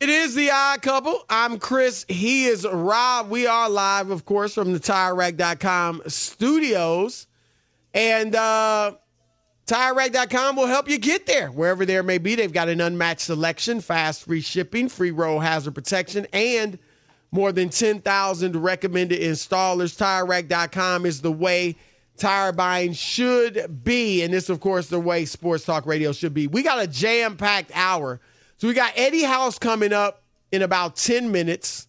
It is the odd couple. I'm Chris. He is Rob. We are live, of course, from the TireRack.com studios. And uh, TireRack.com will help you get there, wherever there may be. They've got an unmatched selection, fast free shipping, free roll hazard protection, and more than 10,000 recommended installers. TireRack.com is the way tire buying should be. And this, of course, the way sports talk radio should be. We got a jam packed hour. So we got Eddie House coming up in about 10 minutes.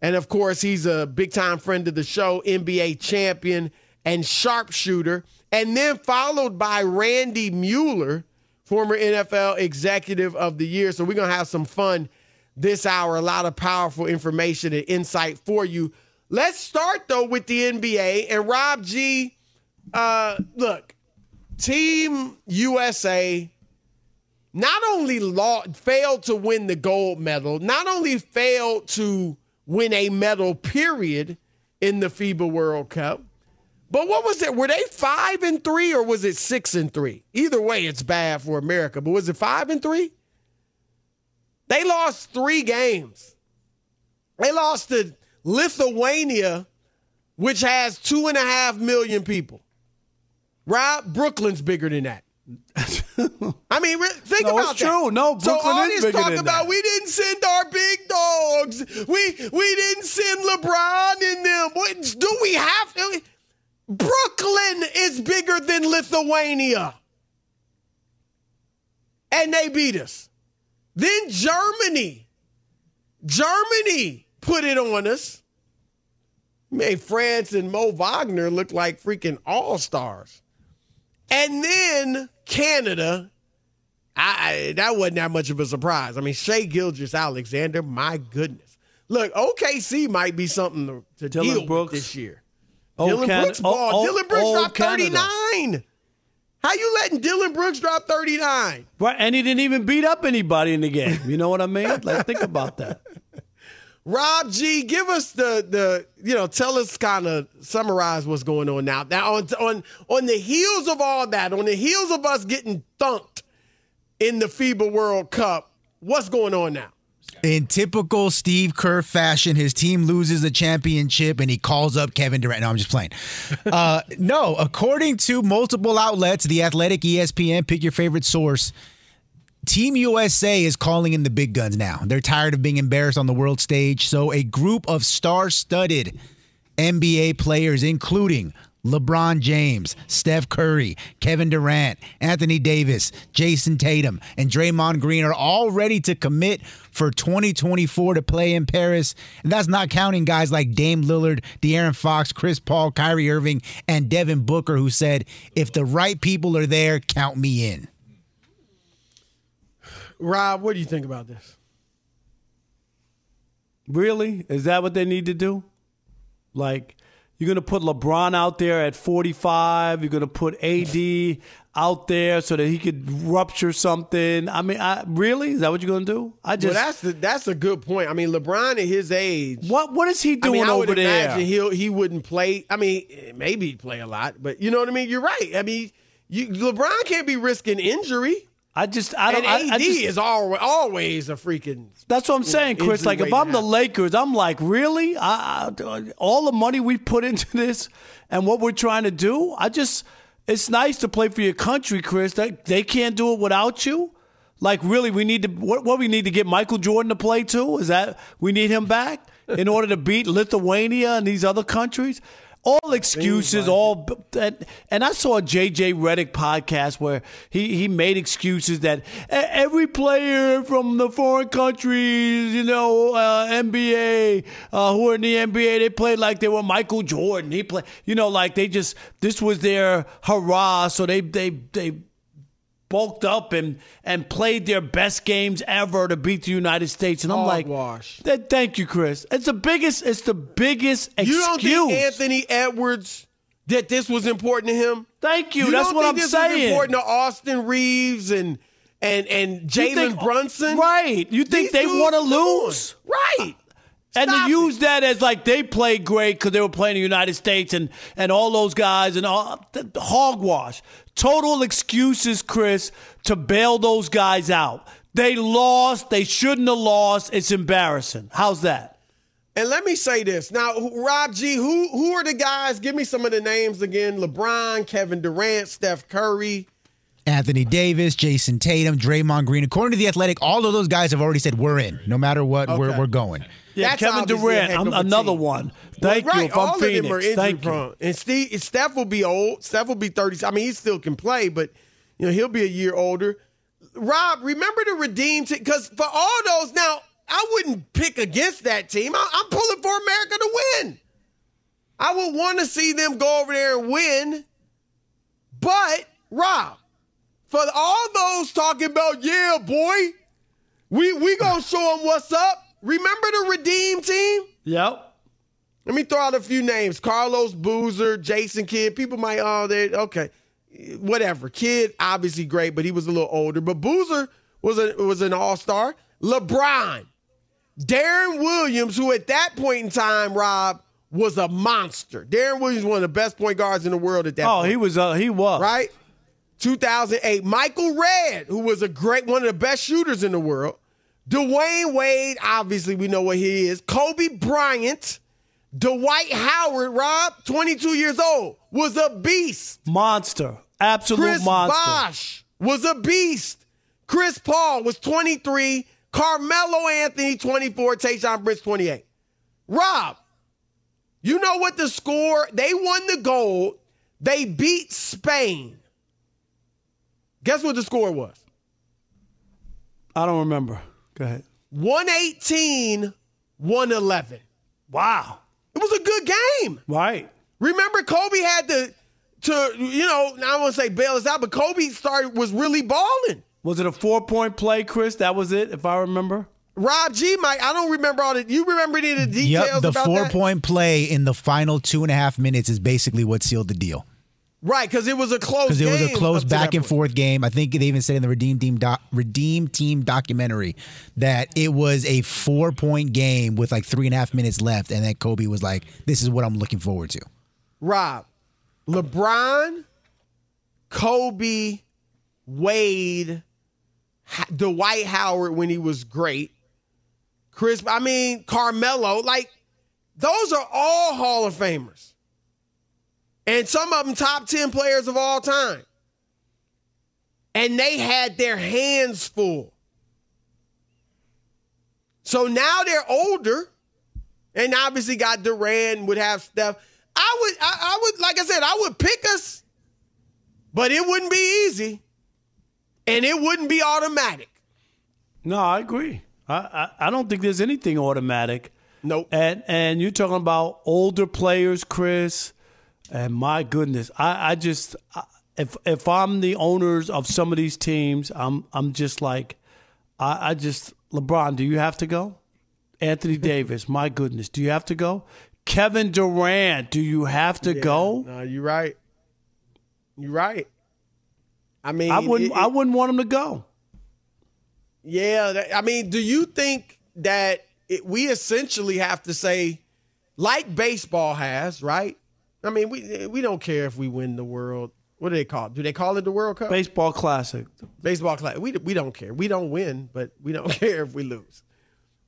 And of course, he's a big time friend of the show, NBA champion and sharpshooter. And then followed by Randy Mueller, former NFL executive of the year. So we're going to have some fun this hour. A lot of powerful information and insight for you. Let's start, though, with the NBA. And Rob G, uh, look, Team USA not only law, failed to win the gold medal, not only failed to win a medal, period, in the FIBA World Cup, but what was it? Were they five and three or was it six and three? Either way, it's bad for America. But was it five and three? They lost three games. They lost to Lithuania, which has two and a half million people. Rob, Brooklyn's bigger than that. I mean, think No, about it's true. that. No, so Brooklyn all is this talk about that. we didn't send our big dogs. We we didn't send LeBron in them. What do we have to? Brooklyn is bigger than Lithuania, and they beat us. Then Germany, Germany put it on us. Made Franz and Mo Wagner look like freaking all stars. And then Canada, I, I- that wasn't that much of a surprise. I mean, Shai Gilgeous-Alexander, my goodness. Look, OKC might be something to, to Dillon deal Brooks. with this year. Old Dillon Brooks ball. Dillon Brooks dropped Canada. 39. How you letting Dillon Brooks drop 39? Right, and he didn't even beat up anybody in the game. You know what I mean? Like, think about that. Rob G, give us the the you know, tell us kind of summarize what's going on now. Now on on on the heels of all that, on the heels of us getting thumped in the FIBA World Cup, what's going on now? In typical Steve Kerr fashion, his team loses the championship and he calls up Kevin Durant. No, I'm just playing. Uh, no, according to multiple outlets, The Athletic, ESPN, pick your favorite source. Team USA is calling in the big guns now. They're tired of being embarrassed on the world stage. So, a group of star studded NBA players, including LeBron James, Steph Curry, Kevin Durant, Anthony Davis, Jayson Tatum, and Draymond Green are all ready to commit for 2024 to play in Paris. And that's not counting guys like Dame Lillard, De'Aaron Fox, Chris Paul, Kyrie Irving, and Devin Booker, who said, if the right people are there, count me in. Rob, what do you think about this? Really? Is that what they need to do? Like, you're going to put LeBron out there at 45. You're going to put AD out there so that he could rupture something. I mean, I, really? Is that what you're going to do? I just. well, that's the, that's a good point. I mean, LeBron at his age. What What is he I doing mean, I over there? imagine he'll he wouldn't play. I mean, maybe he'd play a lot, but you know what I mean. You're right. I mean, you, LeBron can't be risking injury. I just, I don't. and AD I just, is always always a freaking. That's what I'm saying, Chris. Like, if I'm the. Lakers, I'm like, really? I, I, all the money we put into this and what we're trying to do, I just, it's nice to play for your country, Chris. They, they can't do it without you. Like, really, we need to, what, what we need to get Michael Jordan to play too? Is that we need him back in order to beat Lithuania and these other countries? All excuses, all and, and I saw a JJ Redick podcast where he, he made excuses that every player from the foreign countries, you know, uh, NBA, uh, who are in the NBA, they played like they were Michael Jordan. He played, you know, like they just this was their hurrah, so they they they bulked up and and played their best games ever to beat the United States. And I'm like. Th- thank you, Chris. It's the biggest. It's the biggest excuse. You don't think Anthony Edwards that this was important to him? Thank you. You That's what I'm this saying. important to Austin Reaves and and and Jalen Brunson? right? You think These they want to lose? Right. And Stop to use that as like they played great because they were playing the United States and and all those guys and all the, the hogwash, total excuses, Chris, to bail those guys out. They lost. They shouldn't have lost. It's embarrassing. How's that? And let me say this now, Rob G. Who who are the guys? Give me some of the names again: LeBron, Kevin Durant, Steph Curry. Anthony Davis, Jayson Tatum, Draymond Green. According to The Athletic, all of those guys have already said, we're in. No matter what, we're, we're going. Yeah, That's Kevin Durant, I'm, another team. one. Thank right, you. If I'm all Phoenix, of them are injury prone. And Steve, Steph will be old. Steph will be thirty. I mean, he still can play, but you know he'll be a year older. Rob, remember to redeem because for all those now, I wouldn't pick against that team. I, I'm pulling for America to win. I would want to see them go over there and win. But Rob, for all those talking about, yeah, boy, we we gonna show them what's up. Remember the redeem team? Yep. Let me throw out a few names: Carlos Boozer, Jason Kidd. People might, oh, they okay, whatever. Kidd obviously great, but he was a little older. But Boozer was a was an all star. LeBron, Deron Williams, who at that point in time, Rob was a monster. Deron Williams, one of the best point guards in the world at that. Oh, point he was. Uh, he was. right? 2008, Michael Redd, who was a great one of the best shooters in the world. Dwyane Wade, obviously we know what he is. Kobe Bryant, Dwight Howard, Rob, 22 years old, was a beast. Monster. Absolute Chris monster. Bosh was a beast. Chris Paul was 23. Carmelo Anthony, 24. Tayshaun Prince, 28. Rob, you know what the score? They won the gold. They beat Spain. Guess what the score was? I don't remember. Go ahead. 118, 111. Wow. It was a good game. Right. Remember, Kobe had to, to you know, I don't want to say bail us out, but Kobe started was really balling. Was it a four point play, Chris? That was it, if I remember. Rob G, Mike, I don't remember all the. You remember any of the details Yep, the about four that? point play in the final two and a half minutes is basically what sealed the deal. Right, because it was a close because it was a close back and point. forth game. I think they even said in the Redeem Team doc, Redeem Team documentary that it was a four point game with like three and a half minutes left, and then Kobe was like, "This is what I'm looking forward to." Rob, LeBron, Kobe, Wade, Dwight Howard when he was great, Chris, I mean, Carmelo, like, those are all Hall of Famers. And some of them top 10 players of all time. And they had their hands full. So now they're older, and obviously got Durant would have stuff. I would, I, I would, like I said, I would pick us, but it wouldn't be easy, and it wouldn't be automatic. No, I agree. I, I, I don't think there's anything automatic. Nope. And and you're talking about older players, Chris. And my goodness, I, I just I, if if I'm the owners of some of these teams, I'm I'm just like, I, I just LeBron, do you have to go? Anthony Davis, my goodness, do you have to go? Kevin Durant, do you have to go? No, you're right. You're right. I mean, I wouldn't it- I wouldn't want him to go. Yeah, I mean, do you think that it, we essentially have to say, like baseball has, right? I mean, we we don't care if we win the world. What do they call it? Do they call it the World Cup? Baseball classic. Baseball class. We we don't care. We don't win, but we don't care if we lose.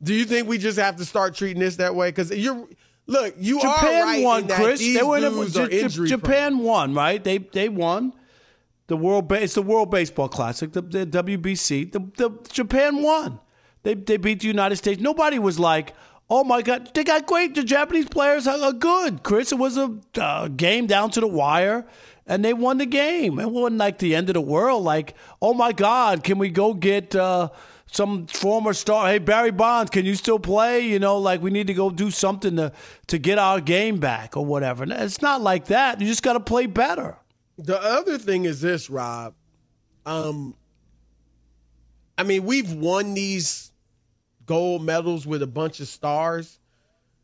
Do you think we just have to start treating this that way? Because you're look, you are Japan right won, Chris. They were in a, dudes J- J- injury Japan won, right? They they won the world. Ba- it's the World Baseball Classic, the, the WBC. The, the Japan won. They they beat the United States. Nobody was like, oh my god, they got great. The Japanese players are, good, Chris. It was a uh, game down to the wire. And they won the game. It wasn't like the end of the world. Like, oh my God, can we go get uh, some former star? Hey, Barry Bonds, can you still play? You know, like we need to go do something to to get our game back or whatever. It's not like that. You just got to play better. The other thing is this, Rob. Um, I mean, we've won these gold medals with a bunch of stars.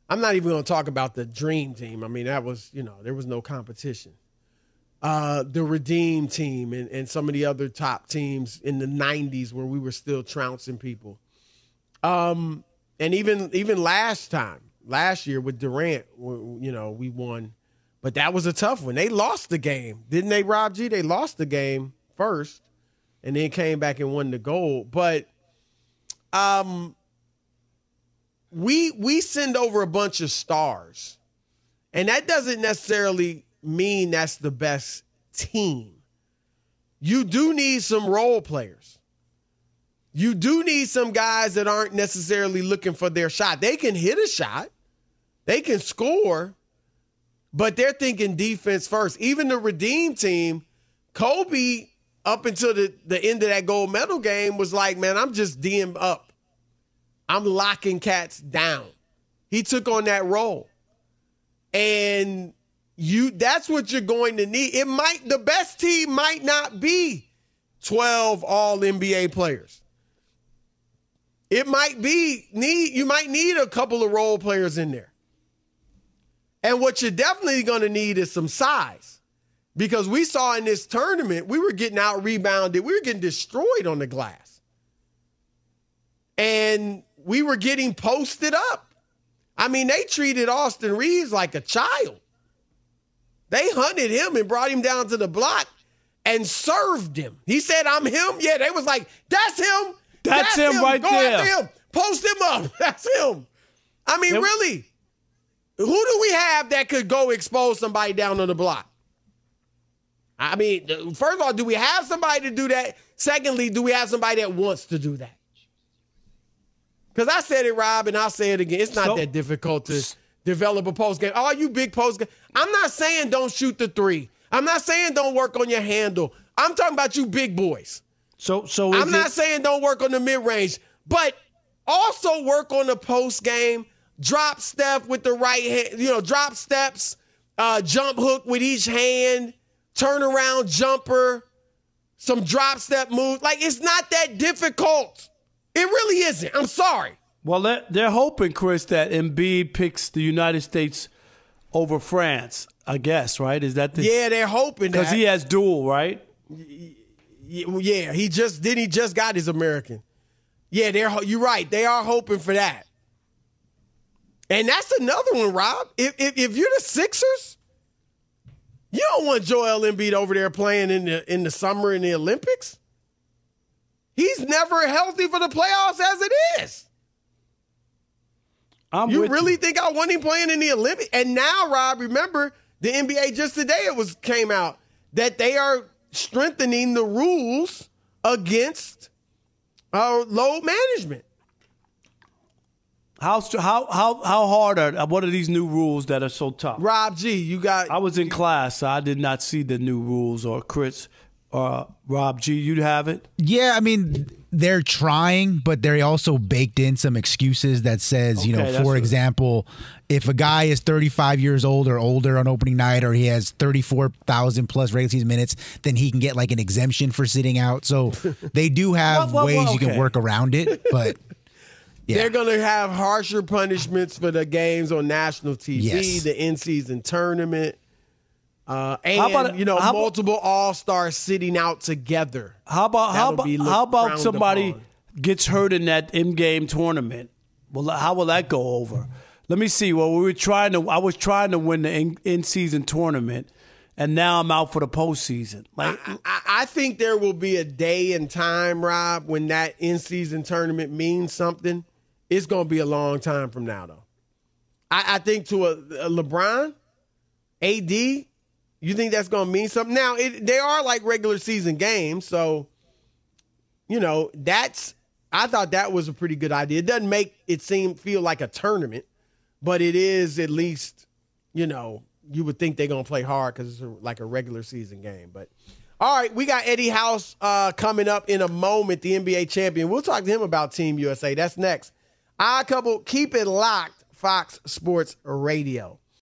I'm not even going to talk about the dream team. I mean, that was, you know, there was no competition. Uh, the Redeem team and, and some of the other top teams in the 90s where we were still trouncing people. Um, and even even last time, last year with Durant, you know, we won, but that was a tough one. They lost the game, didn't they, Rob G? They lost the game first, and then came back and won the gold. But um, we we send over a bunch of stars, and that doesn't necessarily mean that's the best team. You do need some role players. You do need some guys that aren't necessarily looking for their shot. They can hit a shot, they can score, but they're thinking defense first. Even the Redeem team, Kobe, up until the, the end of that gold medal game, was like, man, I'm just DM up. I'm locking cats down. He took on that role. And you that's what you're going to need. It might the best team might not be 12 all NBA players. It might be need you might need a couple of role players in there. And what you're definitely going to need is some size. Because we saw in this tournament, we were getting out rebounded. We were getting destroyed on the glass. And we were getting posted up. I mean, they treated Austin Reaves like a child. They hunted him and brought him down to the block and served him. He said, I'm him. Yeah, they was like, that's him. That's him right Go there." after him. Post him up. That's him. I mean, really, who do we have that could go expose somebody down on the block? I mean, first of all, do we have somebody to do that? Secondly, do we have somebody that wants to do that? Because I said it, Rob, and I'll say it again. It's not So- that difficult to develop a post game. All you big post game. I'm not saying don't shoot the three. I'm not saying don't work on your handle. I'm talking about you big boys. So so I'm not it- saying don't work on the mid range, but also work on the post game. Drop step with the right hand, you know, drop steps, uh, jump hook with each hand, turn around jumper, some drop step moves. Like it's not that difficult. It really isn't. I'm sorry. Well, they're, hoping, Chris, that Embiid picks the United States over France. I guess right? Is that the Yeah, they're hoping because he has dual right? yeah, he just then He just got his American. Yeah, they're. You're right. They are hoping for that. And that's another one, Rob. If if, if you're the Sixers, you don't want Joel Embiid over there playing in the in the summer in the Olympics. He's never healthy for the playoffs as it is. I'm You really think I want him playing in the Olympics? And now, Rob, remember the NBA just today it was came out that they are strengthening the rules against uh, load management. How how how how hard are what are these new rules that are so tough? Rob G, you got I was in class, so I did not see the new rules. Or Chris, or Rob G, you'd have it. Yeah, I mean they're trying, but they also baked in some excuses that says, you know, for example, if a guy is 35 years old or older on opening night, or he has 34,000 plus regular season minutes, then he can get like an exemption for sitting out. So they do have Well, well, ways well, you can work around it, but yeah. They're going to have harsher punishments for the games on national TV, Yes. the in-season tournament, uh, and How about- you know multiple All Stars sitting out together. How about how about how about somebody upon. gets hurt in that in-game tournament? Well, how will that go over? Let me see. Well, we were trying to. I was trying to win the in- in-season tournament, and now I'm out for the postseason. Like, I, I think there will be a day and time, Rob, when that in-season tournament means something. It's going to be a long time from now, though. I, I think to a, a LeBron, AD, you think that's going to mean something? Now, it, they are like regular season games, so you know that's. I thought that was a pretty good idea. It doesn't make it seem feel like a tournament, but it is at least, you know, you would think they're gonna play hard because it's a, like a regular season game. But all right, we got Eddie House uh, coming up in a moment, the NBA champion. We'll talk to him about Team USA. That's next. I couple, keep it locked. Fox Sports Radio.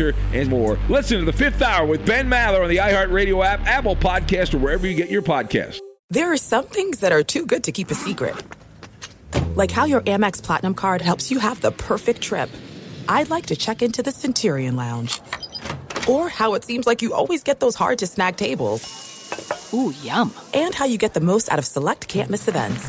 and more. Listen to the fifth hour with Ben Maller on the iHeartRadio app, Apple Podcast, or wherever you get your podcasts. There are some things that are too good to keep a secret. Like how your Amex Platinum card helps you have the perfect trip. I'd like to check into the Centurion Lounge. Or how it seems like you always get those hard to snag tables. Ooh, yum. And how you get the most out of select can't miss events.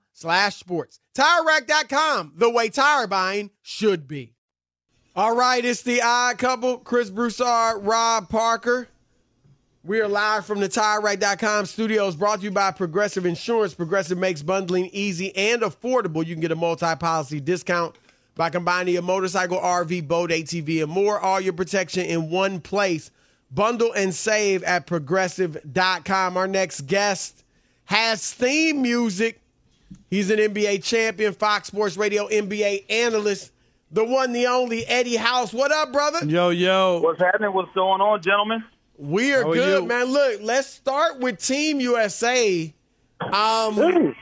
slash sports. TireRack.com, the way tire buying should be. All right, it's the odd couple, Chris Broussard, Rob Parker. We are live from the TireRack.com studios, brought to you by Progressive Insurance. Progressive makes bundling easy and affordable. You can get a multi-policy discount by combining your motorcycle, RV, boat, ATV, and more. All your protection in one place. Bundle and save at Progressive.com. Our next guest has theme music. He's an NBA champion, Fox Sports Radio NBA analyst, the one, the only Eddie House. What up, brother? Yo, yo. What's happening? What's going on, gentlemen? We are are good, you? man. Look, let's start with Team USA. Um,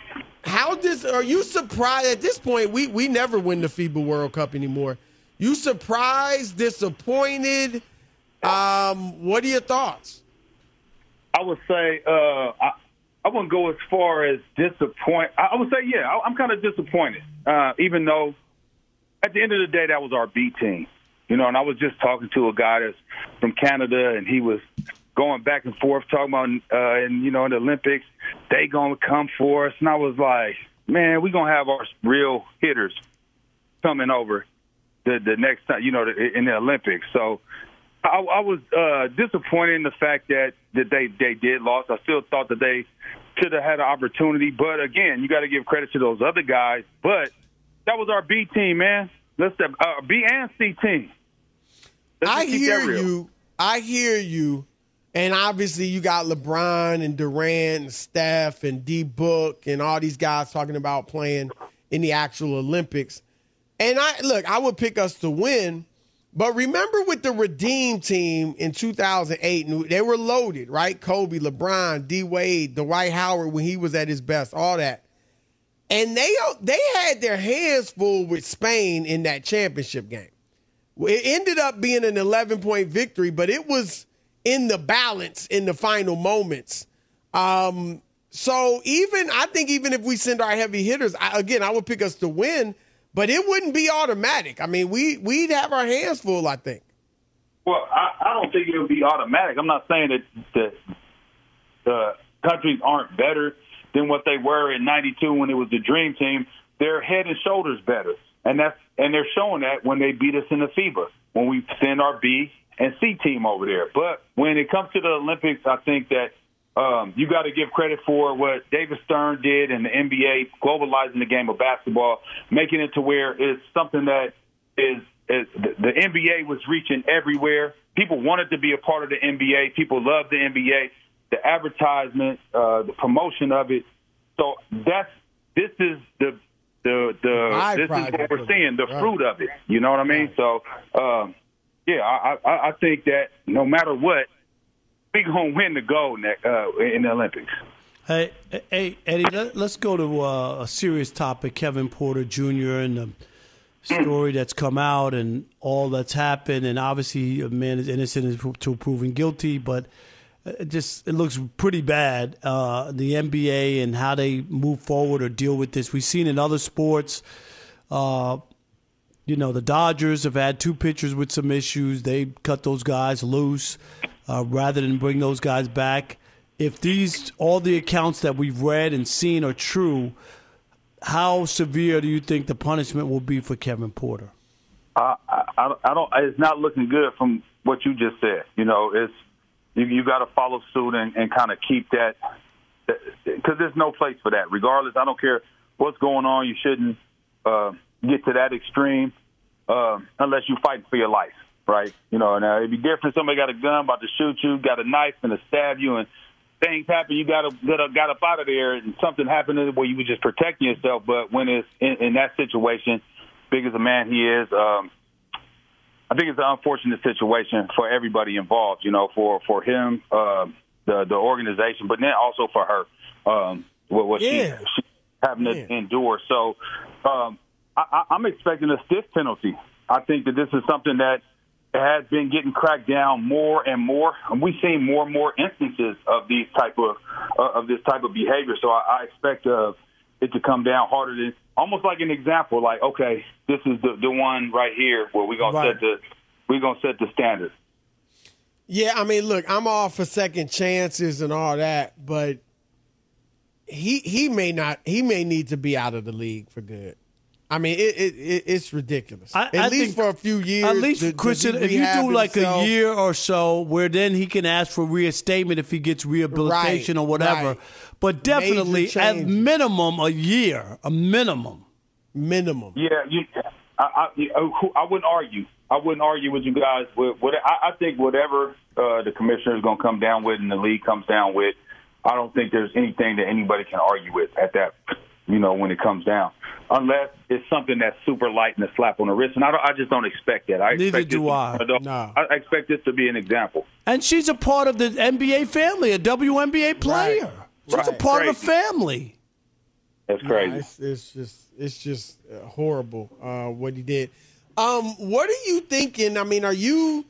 how does are you surprised at this point? We we never win the FIBA World Cup anymore. You surprised, disappointed? Um, what are your thoughts? I would say uh, I, I wouldn't go as far as disappoint. I, would say, yeah, I, I'm kind of disappointed, uh, even though at the end of the day, that was our B team. You know, and I was just talking to a guy that's from Canada, and he was going back and forth talking about, uh, and you know, in the Olympics, they gonna come for us, and I was like, man, we gonna have our real hitters coming over the the next time, you know, in the Olympics. So I, I was uh, disappointed in the fact that that they they did lose. I still thought that they should have had an opportunity, but again, you got to give credit to those other guys. But that was our B team, man. Let's uh, B and C team. Let's I hear you. I hear you. And obviously, you got LeBron and Durant and Steph and D Book and all these guys talking about playing in the actual Olympics. And I look, I would pick us to win. But remember with the Redeem team in 2008, they were loaded, right? Kobe, LeBron, D Wade, Dwight Howard when he was at his best, all that. And they they had their hands full with Spain in that championship game. It ended up being an 11 point victory, but it was in the balance in the final moments. Um, so even I think even if we send our heavy hitters, I, again, I would pick us to win, but it wouldn't be automatic. I mean, we we'd have our hands full. I think. Well, I, I don't think it would be automatic. I'm not saying that the, the countries aren't better than what they were in '92 when it was the Dream Team. They're head and shoulders better, and that's and they're showing that when they beat us in the FIBA when we send our B and C team over there. But when it comes to the Olympics, I think that um, you got to give credit for what David Stern did in the NBA, globalizing the game of basketball, making it to where it's something that is, is the, NBA was reaching everywhere. People wanted to be a part of the NBA. People love the NBA. The advertisement, uh, the promotion of it. So that's this is the the the this is what we're seeing, the Right. fruit of it. You know what I mean? So um, yeah, I, I I think that no matter what, we gonna win the gold ne- uh, in the Olympics. Hey, hey, Eddie, let, us go to uh, a serious topic. Kevin Porter Jr. and the story that's come out and all that's happened, and obviously a man is innocent until proven guilty, but it just it looks pretty bad. Uh, the NBA and how they move forward or deal with this. We've seen in other sports. Uh, you know, the Dodgers have had two pitchers with some issues. They cut those guys loose uh, rather than bring those guys back. If these all the accounts that we've read and seen are true, how severe do you think the punishment will be for Kevin Porter? I, I, I don't. It's not looking good from what you just said. You know, it's you, you got to follow suit and, and kind of keep that because there's no place for that. Regardless, I don't care what's going on. You shouldn't uh, get to that extreme. uh, unless you fight for your life, right? You know, now it'd be different. Somebody got a gun about to shoot you, got a knife and to stab you, and things happen. You got to got, got up out of there, and something happened where you were just protecting yourself. But when it's in, in that situation, big as a man he is, um, I think it's an unfortunate situation for everybody involved. You know, for for him, uh, the the organization, but then also for her, um, what, what Yeah. she, she having to endure. So, um, I- I'm expecting a stiff penalty. I think that this is something that has been getting cracked down more and more, and we've seen more and more instances of these type of uh, of this type of behavior. So I, I expect uh, it to come down harder than almost like an example. Like, okay, this is the the one right here where we're gonna Right. set the we're gonna set the standard. Yeah, I mean, look, I'm all for second chances and all that, but he he may not he may need to be out of the league for good. I mean, it, it, it it's ridiculous. I- At I least for a few years. At least, to- to Christian, be if you do like himself. a year or so, where then he can ask for reinstatement if he gets rehabilitation Right, or whatever. right. But definitely, at minimum, a year, a minimum. minimum. Yeah, you, I, I, I wouldn't argue. I wouldn't argue with you guys. With, what I, I think whatever uh, the commissioner is going to come down with and the league comes down with, I don't think there's anything that anybody can argue with at that. You know, when it comes down, unless it's something that's super light and a slap on the wrist, and I, don't, I just don't expect that. I Neither expect do this I. To, No. I expect this to be an example. And she's a part of the NBA family, a WNBA player. She's a Right. part of the family. That's Nah, crazy. it's, it's just it's just uh, horrible uh, what he did. Um, what are you thinking? I mean, are you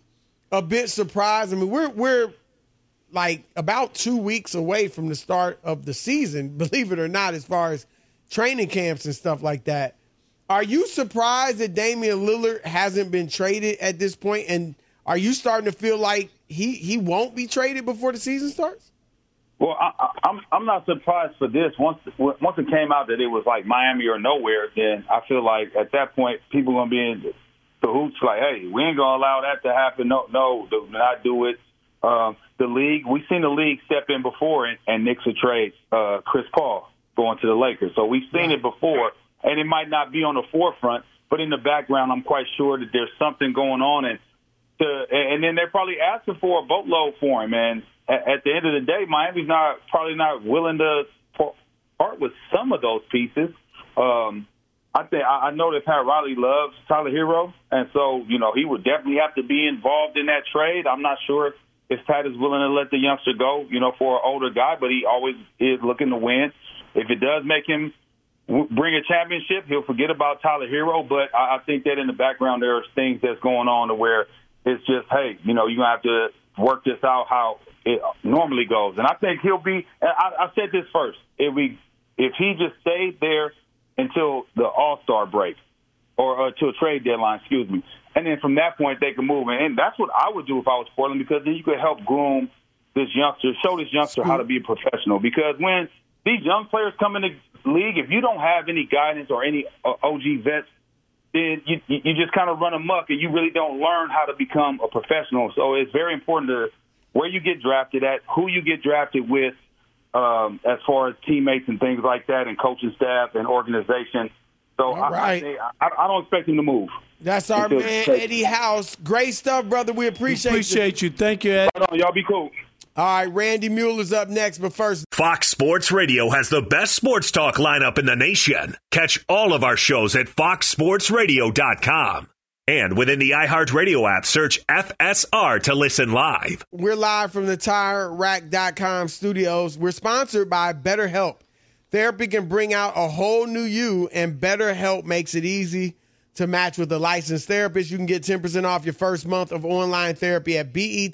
a bit surprised? I mean, we're we're like about two weeks away from the start of the season, believe it or not, as far as training camps and stuff like that. Are you surprised that Damian Lillard hasn't been traded at this point? And are you starting to feel like he he won't be traded before the season starts? Well, I, I'm I'm not surprised for this. Once once it came out that it was like Miami or nowhere, then I feel like at that point people gonna be in the hoots like, hey, we ain't gonna allow that to happen. No, no, do not do it. Um, the league, we've seen the league step in before and, and nix a trade. Uh, Chris Paul going to the Lakers, so we've seen it before, and it might not be on the forefront, but in the background, I'm quite sure that there's something going on, and to, and then they're probably asking for a boatload for him. And at, the end of the day, Miami's not probably not willing to part with some of those pieces. Um, I think I I know that Pat Riley loves Tyler Herro, and so you know he would definitely have to be involved in that trade. I'm not sure if Pat is willing to let the youngster go, you know, for an older guy, but he always is looking to win. If it does make him w- bring a championship, he'll forget about Tyler Herro. But I, I think that in the background there are things that's going on to where it's just, hey, you know, you're gonna have to work this out how it normally goes. And I think he'll be. I, I said this first. If we, if he just stayed there until the All Star break or uh, to a trade deadline, excuse me, and then from that point they can move. And, and that's what I would do if I was Portland because then you could help groom this youngster, show this youngster how to be a professional. Because when these young players come in the league, if you don't have any guidance or any uh, OG vets, then you you you just kind of run amok and you really don't learn how to become a professional. So it's very important to where you get drafted at, who you get drafted with, um, as far as teammates and things like that, and coaching staff and organization. So I, right. I, I, I don't expect him to move. That's our man Eddie House. Great stuff, brother. We appreciate, Appreciate you. Thank you, Ed. Right on, y'all be cool. All right, Randy Mueller's up next, but first, Fox Sports Radio has the best sports talk lineup in the nation. Catch all of our shows at foxsportsradio.com. And within the iHeartRadio app, search FSR to listen live. we're live from the TireRack.com studios. We're sponsored by BetterHelp. Therapy can bring out a whole new you, and BetterHelp makes it easy to match with a licensed therapist. You can get 10% off your first month of online therapy at E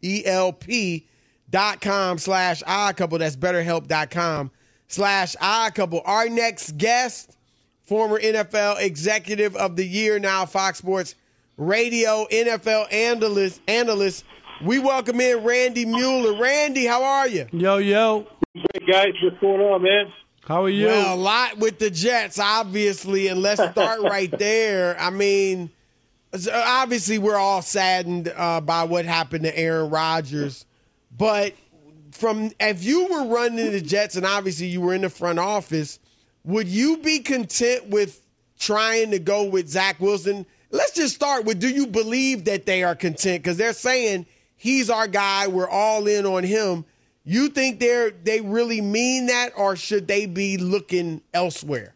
B-E-T-T-E-R-H-E-L-P dot com slash iCouple. That's betterhelp.com slash iCouple. Our next guest, former NFL Executive of the Year, now Fox Sports Radio NFL analyst. Analyst. We welcome in Randy Mueller. Randy, how are you? Yo, yo. Hey guys, what's going on, man? How are you? Well, a lot with the Jets, obviously, and let's start right there. I mean, so obviously, we're all saddened uh, by what happened to Aaron Rodgers, but from if you were running the Jets, and obviously you were in the front office, would you be content with trying to go with Zach Wilson. Let's just start with do you believe that they are content? Because they're saying he's our guy, we're all in on him. You think they're they really mean that, or should they be looking elsewhere?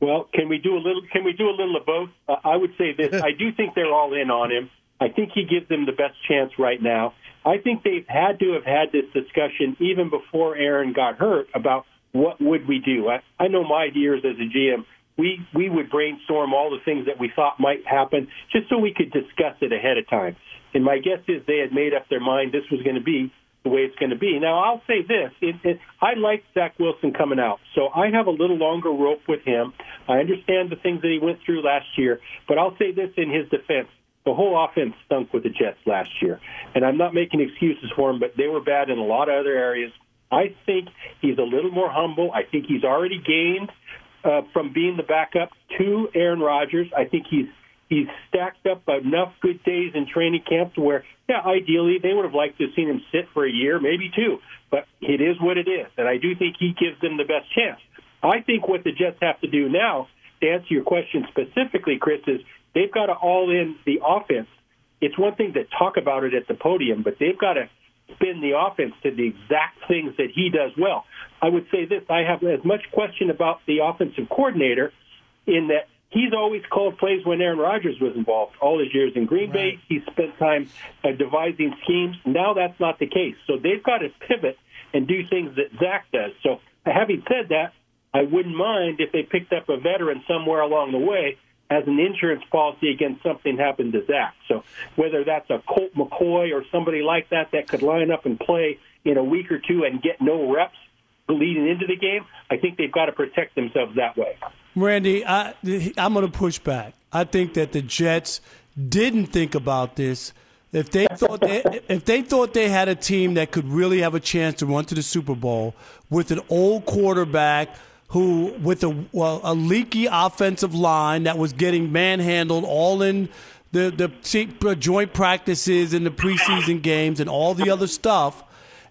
Well, can we do a little? Can we do a little of both? Uh, I would say this: I do think they're all in on him. I think he gives them the best chance right now. I think they've had to have had this discussion even before Aaron got hurt about what would we do. I, I know my years as a GM, we we would brainstorm all the things that we thought might happen just so we could discuss it ahead of time. And my guess is they had made up their mind this was going to be the way it's going to be. Now, I'll say this: it, it, I like Zach Wilson coming out, so I have a little longer rope with him. I understand the things that he went through last year, but I'll say this in his defense: the whole offense stunk with the Jets last year, and I'm not making excuses for him, but they were bad in a lot of other areas. I think he's a little more humble. I think he's already gained uh, from being the backup to Aaron Rodgers. I think he's he's stacked up enough good days in training camp to where, yeah, ideally they would have liked to have seen him sit for a year, maybe two. But it is what it is, and I do think he gives them the best chance. I think what the Jets have to do now, to answer your question specifically, Chris, is they've got to all in the offense. It's one thing to talk about it at the podium, but they've got to spin the offense to the exact things that he does well. I would say this: I have as much question about the offensive coordinator in that he's always called plays when Aaron Rodgers was involved. All his years in Green Bay, he spent time uh, devising schemes. Now that's not the case. So they've got to pivot and do things that Zach does. So having said that, I wouldn't mind if they picked up a veteran somewhere along the way as an insurance policy against something happened to Zach. So whether that's a Colt McCoy or somebody like that that could line up and play in a week or two and get no reps leading into the game, I think they've got to protect themselves that way. Randy, I, I'm going to push back. I think that the Jets didn't think about this. If they thought they, if they thought they had a team that could really have a chance to run to the Super Bowl with an old quarterback who, with a, well, a leaky offensive line that was getting manhandled all in the the joint practices and the preseason games and all the other stuff,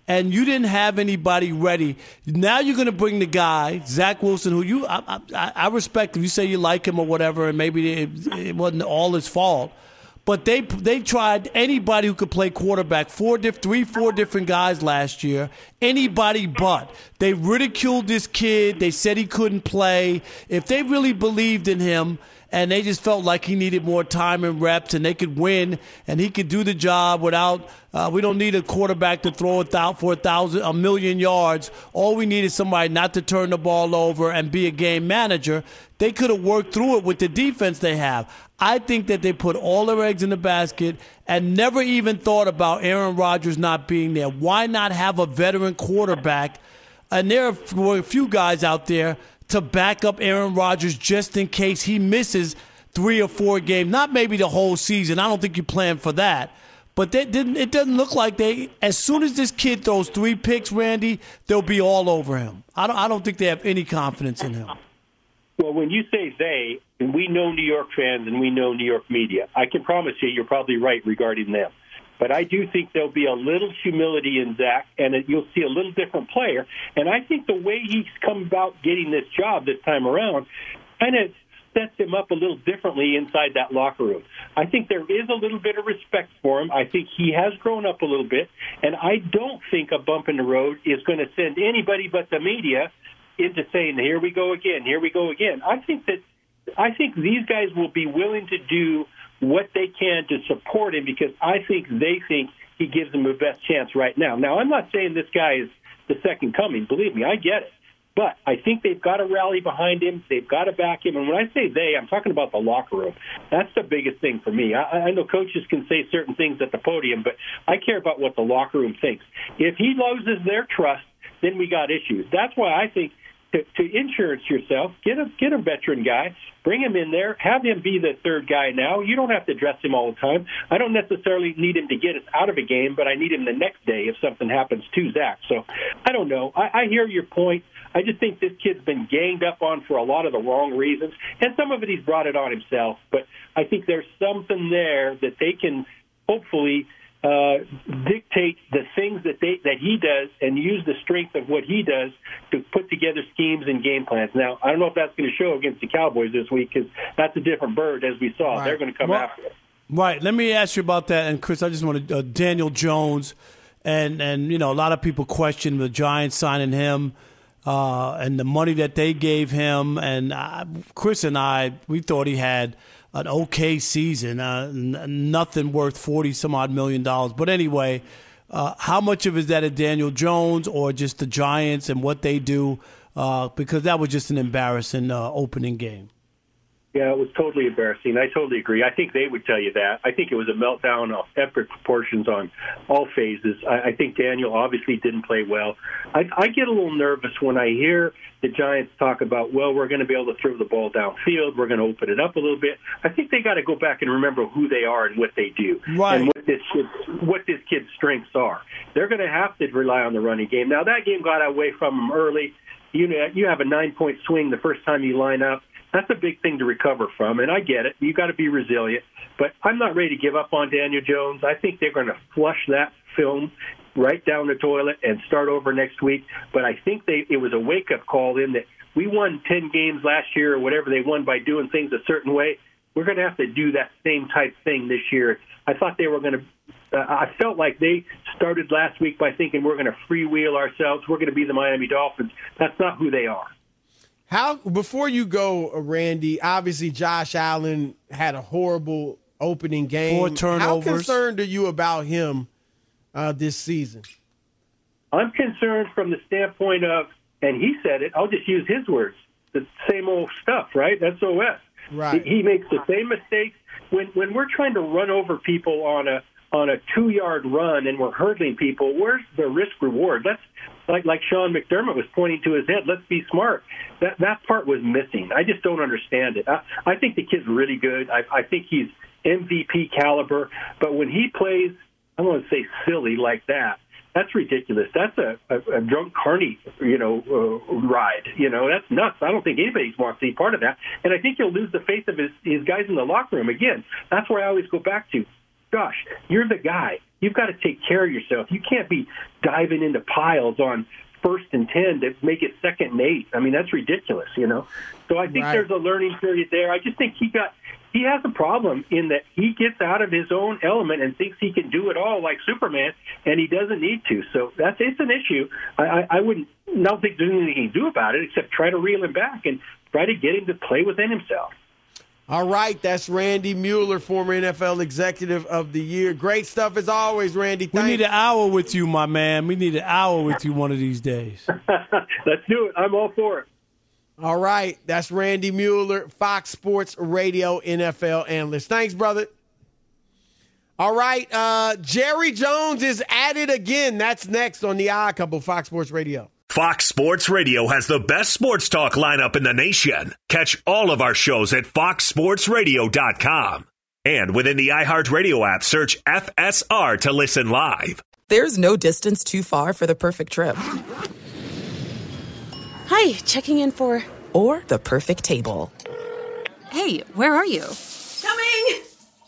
and you didn't have anybody ready. Now you're going to bring the guy Zach Wilson, who you I, I, I respect. If you say you like him or whatever, and maybe it, it wasn't all his fault. But they they tried anybody who could play quarterback, four diff, three, four different guys last year. Anybody but. They ridiculed this kid. They said he couldn't play. If they really believed in him, and they just felt like he needed more time and reps, and they could win, and he could do the job without. Uh, we don't need a quarterback to throw it out for a thousand, a million yards. All we need is somebody not to turn the ball over and be a game manager. They could have worked through it with the defense they have. I think that they put all their eggs in the basket and never even thought about Aaron Rodgers not being there. Why not have a veteran quarterback? And there were a few guys out there to back up Aaron Rodgers just in case he misses three or four games. Not maybe the whole season. I don't think you plan for that. But they didn't, it doesn't look like they. As soon as this kid throws three picks, Randy, they'll be all over him. I don't. I don't think they have any confidence in him. Well, when you say they, and we know New York fans and we know New York media, I can promise you, you're probably right regarding them. But I do think there'll be a little humility in Zach, and you'll see a little different player. And I think the way he's come about getting this job this time around kind of sets him up a little differently inside that locker room. I think there is a little bit of respect for him. I think he has grown up a little bit, and I don't think a bump in the road is going to send anybody but the media into saying, "Here we go again, here we go again." I think that I think these guys will be willing to do what they can to support him because I think they think he gives them the best chance right now. Now, I'm not saying this guy is the second coming. Believe me, I get it. But I think they've got to rally behind him. They've got to back him. And when I say they, I'm talking about the locker room. That's the biggest thing for me. I, I know coaches can say certain things at the podium, but I care about what the locker room thinks. If he loses their trust, then we got issues. That's why I think – to, to insurance yourself, get a get a veteran guy, bring him in there, have him be the third guy now. You don't have to dress him all the time. I don't necessarily need him to get us out of a game, but I need him the next day if something happens to Zach. So I don't know. I, I hear your point. I just think this kid's been ganged up on for a lot of the wrong reasons, and some of it he's brought it on himself. But I think there's something there that they can hopefully uh, dictate the things that they that he does and use the strength of what he does to put together schemes and game plans. Now, I don't know if that's going to show against the Cowboys this week because that's a different bird, as we saw. They're going to come Well- after it. Right. Let me ask you about that. And Chris, I just want to uh, Daniel Jones, and and you know a lot of people question the Giants signing him, uh, and the money that they gave him. And uh, Chris and I, we thought he had an okay season, uh, n- nothing worth forty some odd million dollars. But anyway, uh, how much of is that at Daniel Jones or just the Giants and what they do? Uh, because that was just an embarrassing uh, opening game. Yeah, it was totally embarrassing. I totally agree. I think they would tell you that. I think it was a meltdown of epic proportions on all phases. I, I think Daniel obviously didn't play well. I, I get a little nervous when I hear the Giants talk about, well, we're going to be able to throw the ball downfield. We're going to open it up a little bit. I think they got to go back and remember who they are and what they do, Right. and what this kid's, what this kid's strengths are. They're going to have to rely on the running game. Now that game got away from them early. You know, you have a nine point swing the first time you line up. That's a big thing to recover from, and I get it. You got to be resilient, but I'm not ready to give up on Daniel Jones. I think they're going to flush that film right down the toilet and start over next week. But I think they it was a wake up call in that we won ten games last year or whatever they won by doing things a certain way. We're going to have to do that same type thing this year. I thought they were going to. Uh, I felt like they started last week by thinking we're going to freewheel ourselves. We're going to be the Miami Dolphins. That's not who they are. How before you go, uh, Randy? Obviously, Josh Allen had a horrible opening game. Four turnovers. How turnovers. concerned are you about him uh, this season? I'm concerned from the standpoint of, and he said it. I'll just use his words. The same old stuff, right? That's OS. Right. He, he makes the same mistakes when when we're trying to run over people on a on a two yard run and we're hurdling people. Where's the risk reward? Let's like like Sean McDermott was pointing to his head. Let's be smart. That that part was missing. I just don't understand it. I, I think the kid's really good. I, I think he's MVP caliber. But when he plays, I'm going to say silly like that. That's ridiculous. That's a, a, a drunk carny, you know, uh, ride. You know, that's nuts. I don't think anybody wants to be part of that. And I think he'll lose the faith of his, his guys in the locker room. Again, that's where I always go back to. Gosh, you're the guy. You've got to take care of yourself. You can't be diving into piles on first and ten to make it second and eight. I mean, that's ridiculous. You know. So I think Right. there's a learning period there. I just think he got he has a problem in that he gets out of his own element and thinks he can do it all like Superman, and he doesn't need to. So that's it's an issue. I, I, I wouldn't not think there's anything he can do about it except try to reel him back and try to get him to play within himself. All right, that's Randy Mueller, former NFL Executive of the Year. Great stuff as always, Randy. We need an hour with you, my man. We need an hour with you one of these days. Let's do it. I'm all for it. All right, that's Randy Mueller, Fox Sports Radio NFL analyst. Thanks, brother. All right, uh, Jerry Jones is at it again. That's next on the Odd Couple, Fox Sports Radio. Fox Sports Radio has the best sports talk lineup in the nation. Catch all of our shows at foxsportsradio.com. And within the iHeartRadio app, search FSR to listen live. There's no distance too far for the perfect trip. Hi, checking in for. Or the perfect table. Hey, where are you? Coming!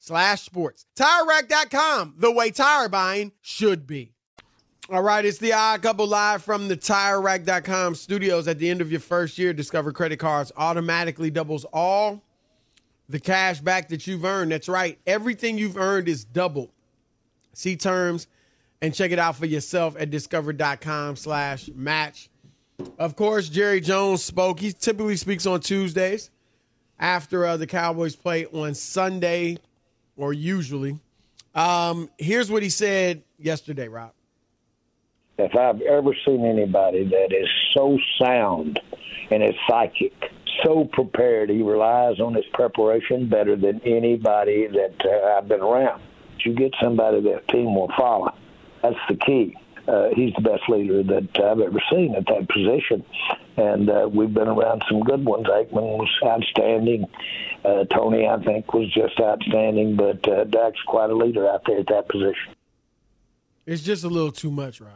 slash sports. TireRack.com, the way tire buying should be. All right, it's the odd couple live from the TireRack.com studios. At the end of your first year, Discover credit cards automatically doubles all the cash back that you've earned. That's right. Everything you've earned is doubled. See terms and check it out for yourself at discover.com slash match. Of course, Jerry Jones spoke. He typically speaks on Tuesdays after uh, the Cowboys play on Sunday, or usually. Um, here's what he said yesterday, Rob if I've ever seen anybody that is so sound and is psychic, so prepared, he relies on his preparation better than anybody that uh, I've been around. You get somebody that team will follow. That's the key. Uh, he's the best leader that I've ever seen at that position. And uh, we've been around some good ones. Aikman was outstanding. Uh, Tony, I think, was just outstanding. But uh, Dak's quite a leader out there at that position. It's just a little too much, Rob.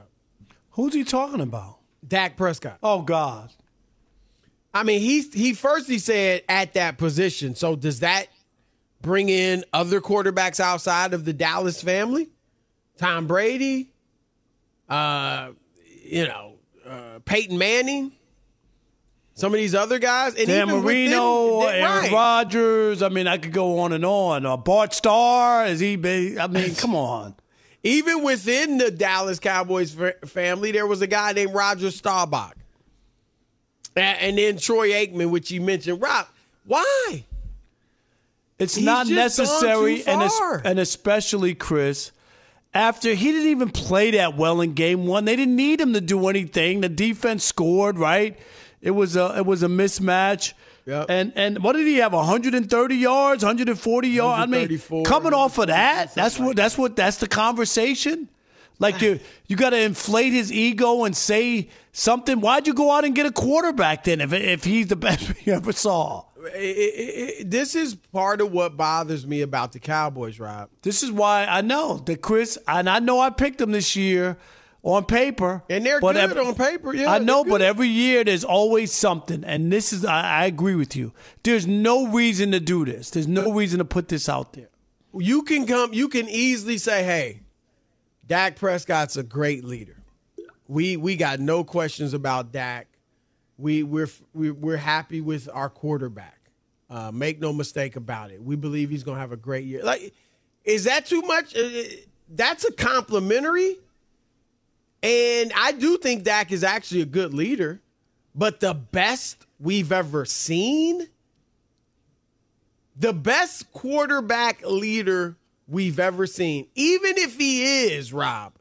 Who's he talking about? Dak Prescott. Oh God. I mean, he he first he said at that position. So does that bring in other quarterbacks outside of the Dallas family? Tom Brady, uh, you know, uh, Peyton Manning, some of these other guys, and Dan even Marino, within, Aaron right. Rodgers. I mean, I could go on and on. Uh, Bart Starr, is he? Big? I mean, come on. Even within the Dallas Cowboys f- family, there was a guy named Roger Staubach. And, and then Troy Aikman, which you mentioned. Rob, why? It's He's not necessary, and, es- and especially Chris. After he didn't even play that well in game one, they didn't need him to do anything. The defense scored, right? It was a it was a mismatch. Yep. And and what did he have? 130 yards, 140 yards. I mean, coming off of that, that's what that's what that's the conversation. Like you you got to inflate his ego and say something. Why'd you go out and get a quarterback then if if he's the best you ever saw? It- this is part of what bothers me about the Cowboys, Rob. This is why I know that Chris, and I know I picked them this year on paper, And they're good every- on paper. Yeah, I know, but every year there's always something, and this is I, I agree with you. There's no reason to do this. There's no reason to put this out there. you can come. You can easily say, "Hey, Dak Prescott's a great leader. We we got no questions about Dak. We we're we, we're happy with our quarterback. Uh, make no mistake about it. We believe he's going to have a great year. Like, is that too much? Uh, That's a complimentary. And I do think Dak is actually a good leader, but the best we've ever seen the best quarterback leader we've ever seen, even if he is, Rob,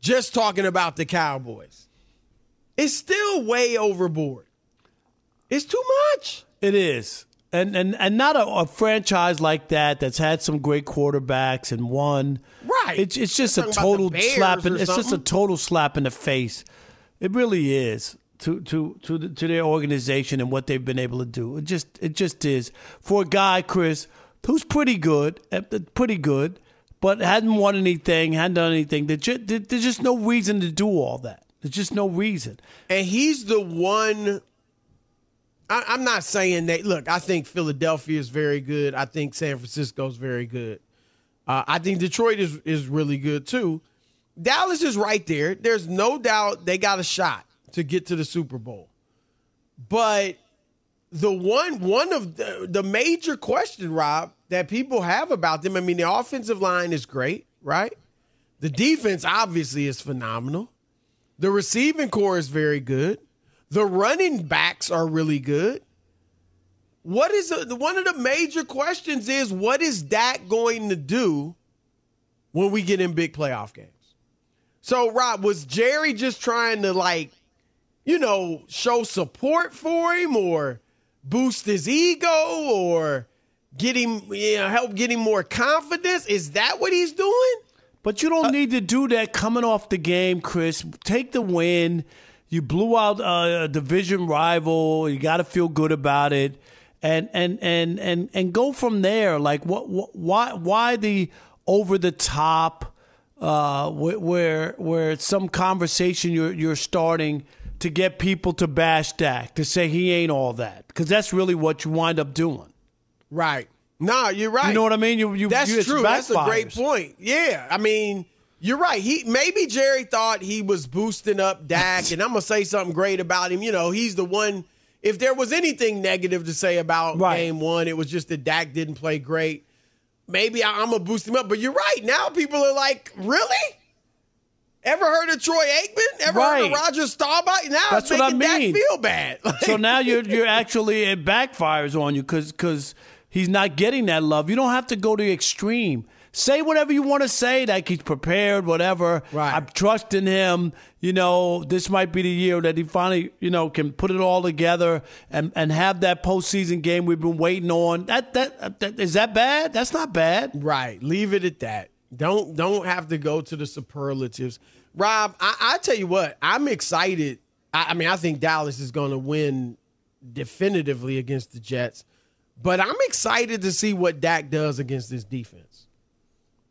just talking about the Cowboys, is still way overboard. It's too much. It is. And and and not a, a franchise like that that's had some great quarterbacks and won. Right. It's it's just a total slap in it's just a total slap in the face. It really is to to to the, to their organization and what they've been able to do. It just it just is for a guy Chris who's pretty good, eh, pretty good, but hadn't won anything, hadn't done anything. There's just, there's just no reason to do all that. There's just no reason. And he's the one. I, I'm not saying that. Look, I think Philadelphia is very good. I think San Francisco is very good. Uh, I think Detroit is is really good too. Dallas is right there. There's no doubt they got a shot to get to the Super Bowl. But the one one of the, the major question, Rob, that people have about them. I mean, the offensive line is great, right? The defense obviously is phenomenal. The receiving corps is very good. The running backs are really good. What is a, one of the major questions is what is Dak going to do when we get in big playoff games? So, Rob, was Jerry just trying to like, you know, show support for him or boost his ego or get him, you know, help get him more confidence? Is that what he's doing? But you don't uh, need to do that coming off the game, Chris. Take the win. You blew out a division rival. You got to feel good about it, and and and and and go from there. Like what? what why? Why the over the top? Uh, where where some conversation you're you're starting to get people to bash Dak to say he ain't all that because that's really what you wind up doing. Right. No, you're right. You know what I mean? You, you, That's you, true. That's a great point. Yeah, I mean, you're right. He maybe Jerry thought he was boosting up Dak, and I'm gonna say something great about him. You know, he's the one. If there was anything negative to say about right. Game One, it was just that Dak didn't play great. Maybe I, am gonna boost him up, but you're right. Now people are like, really? Ever heard of Troy Aikman? Ever right. heard of Roger Staubach? Now That's it's making what I mean. Dak feel bad. so now you're you're actually it backfires on you because because he's not getting that love. You don't have to go to the extreme. Say whatever you want to say, like he's prepared, whatever. Right. I'm trusting him. You know, this might be the year that he finally, you know, can put it all together and, and have that postseason game we've been waiting on. That, that that is that bad? That's not bad. Right. Leave it at that. Don't don't have to go to the superlatives. Rob, I, I tell you what, I'm excited. I, I mean, I think Dallas is going to win definitively against the Jets. But I'm excited to see what Dak does against this defense.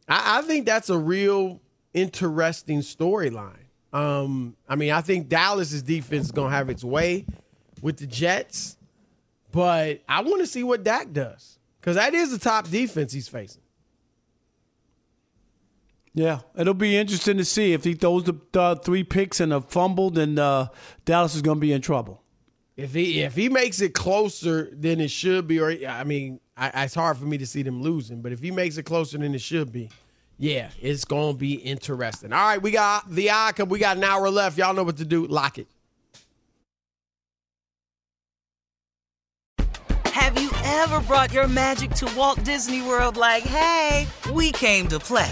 I, I think that's a real interesting storyline. Um, I mean, I think Dallas's defense is to have its way with the Jets, but I want to see what Dak does because that is the top defense he's facing. Yeah, it'll be interesting to see if he throws the three picks and a fumble, then uh, Dallas is going to be in trouble. If he if he makes it closer than it should be, or I mean, I, it's hard for me to see them losing. But if he makes it closer than it should be, yeah, it's gonna be interesting. All right, we got the eye. We got an hour left. Y'all know what to do. Lock it. Have you ever brought your magic to Walt Disney World? Like, hey, we came to play.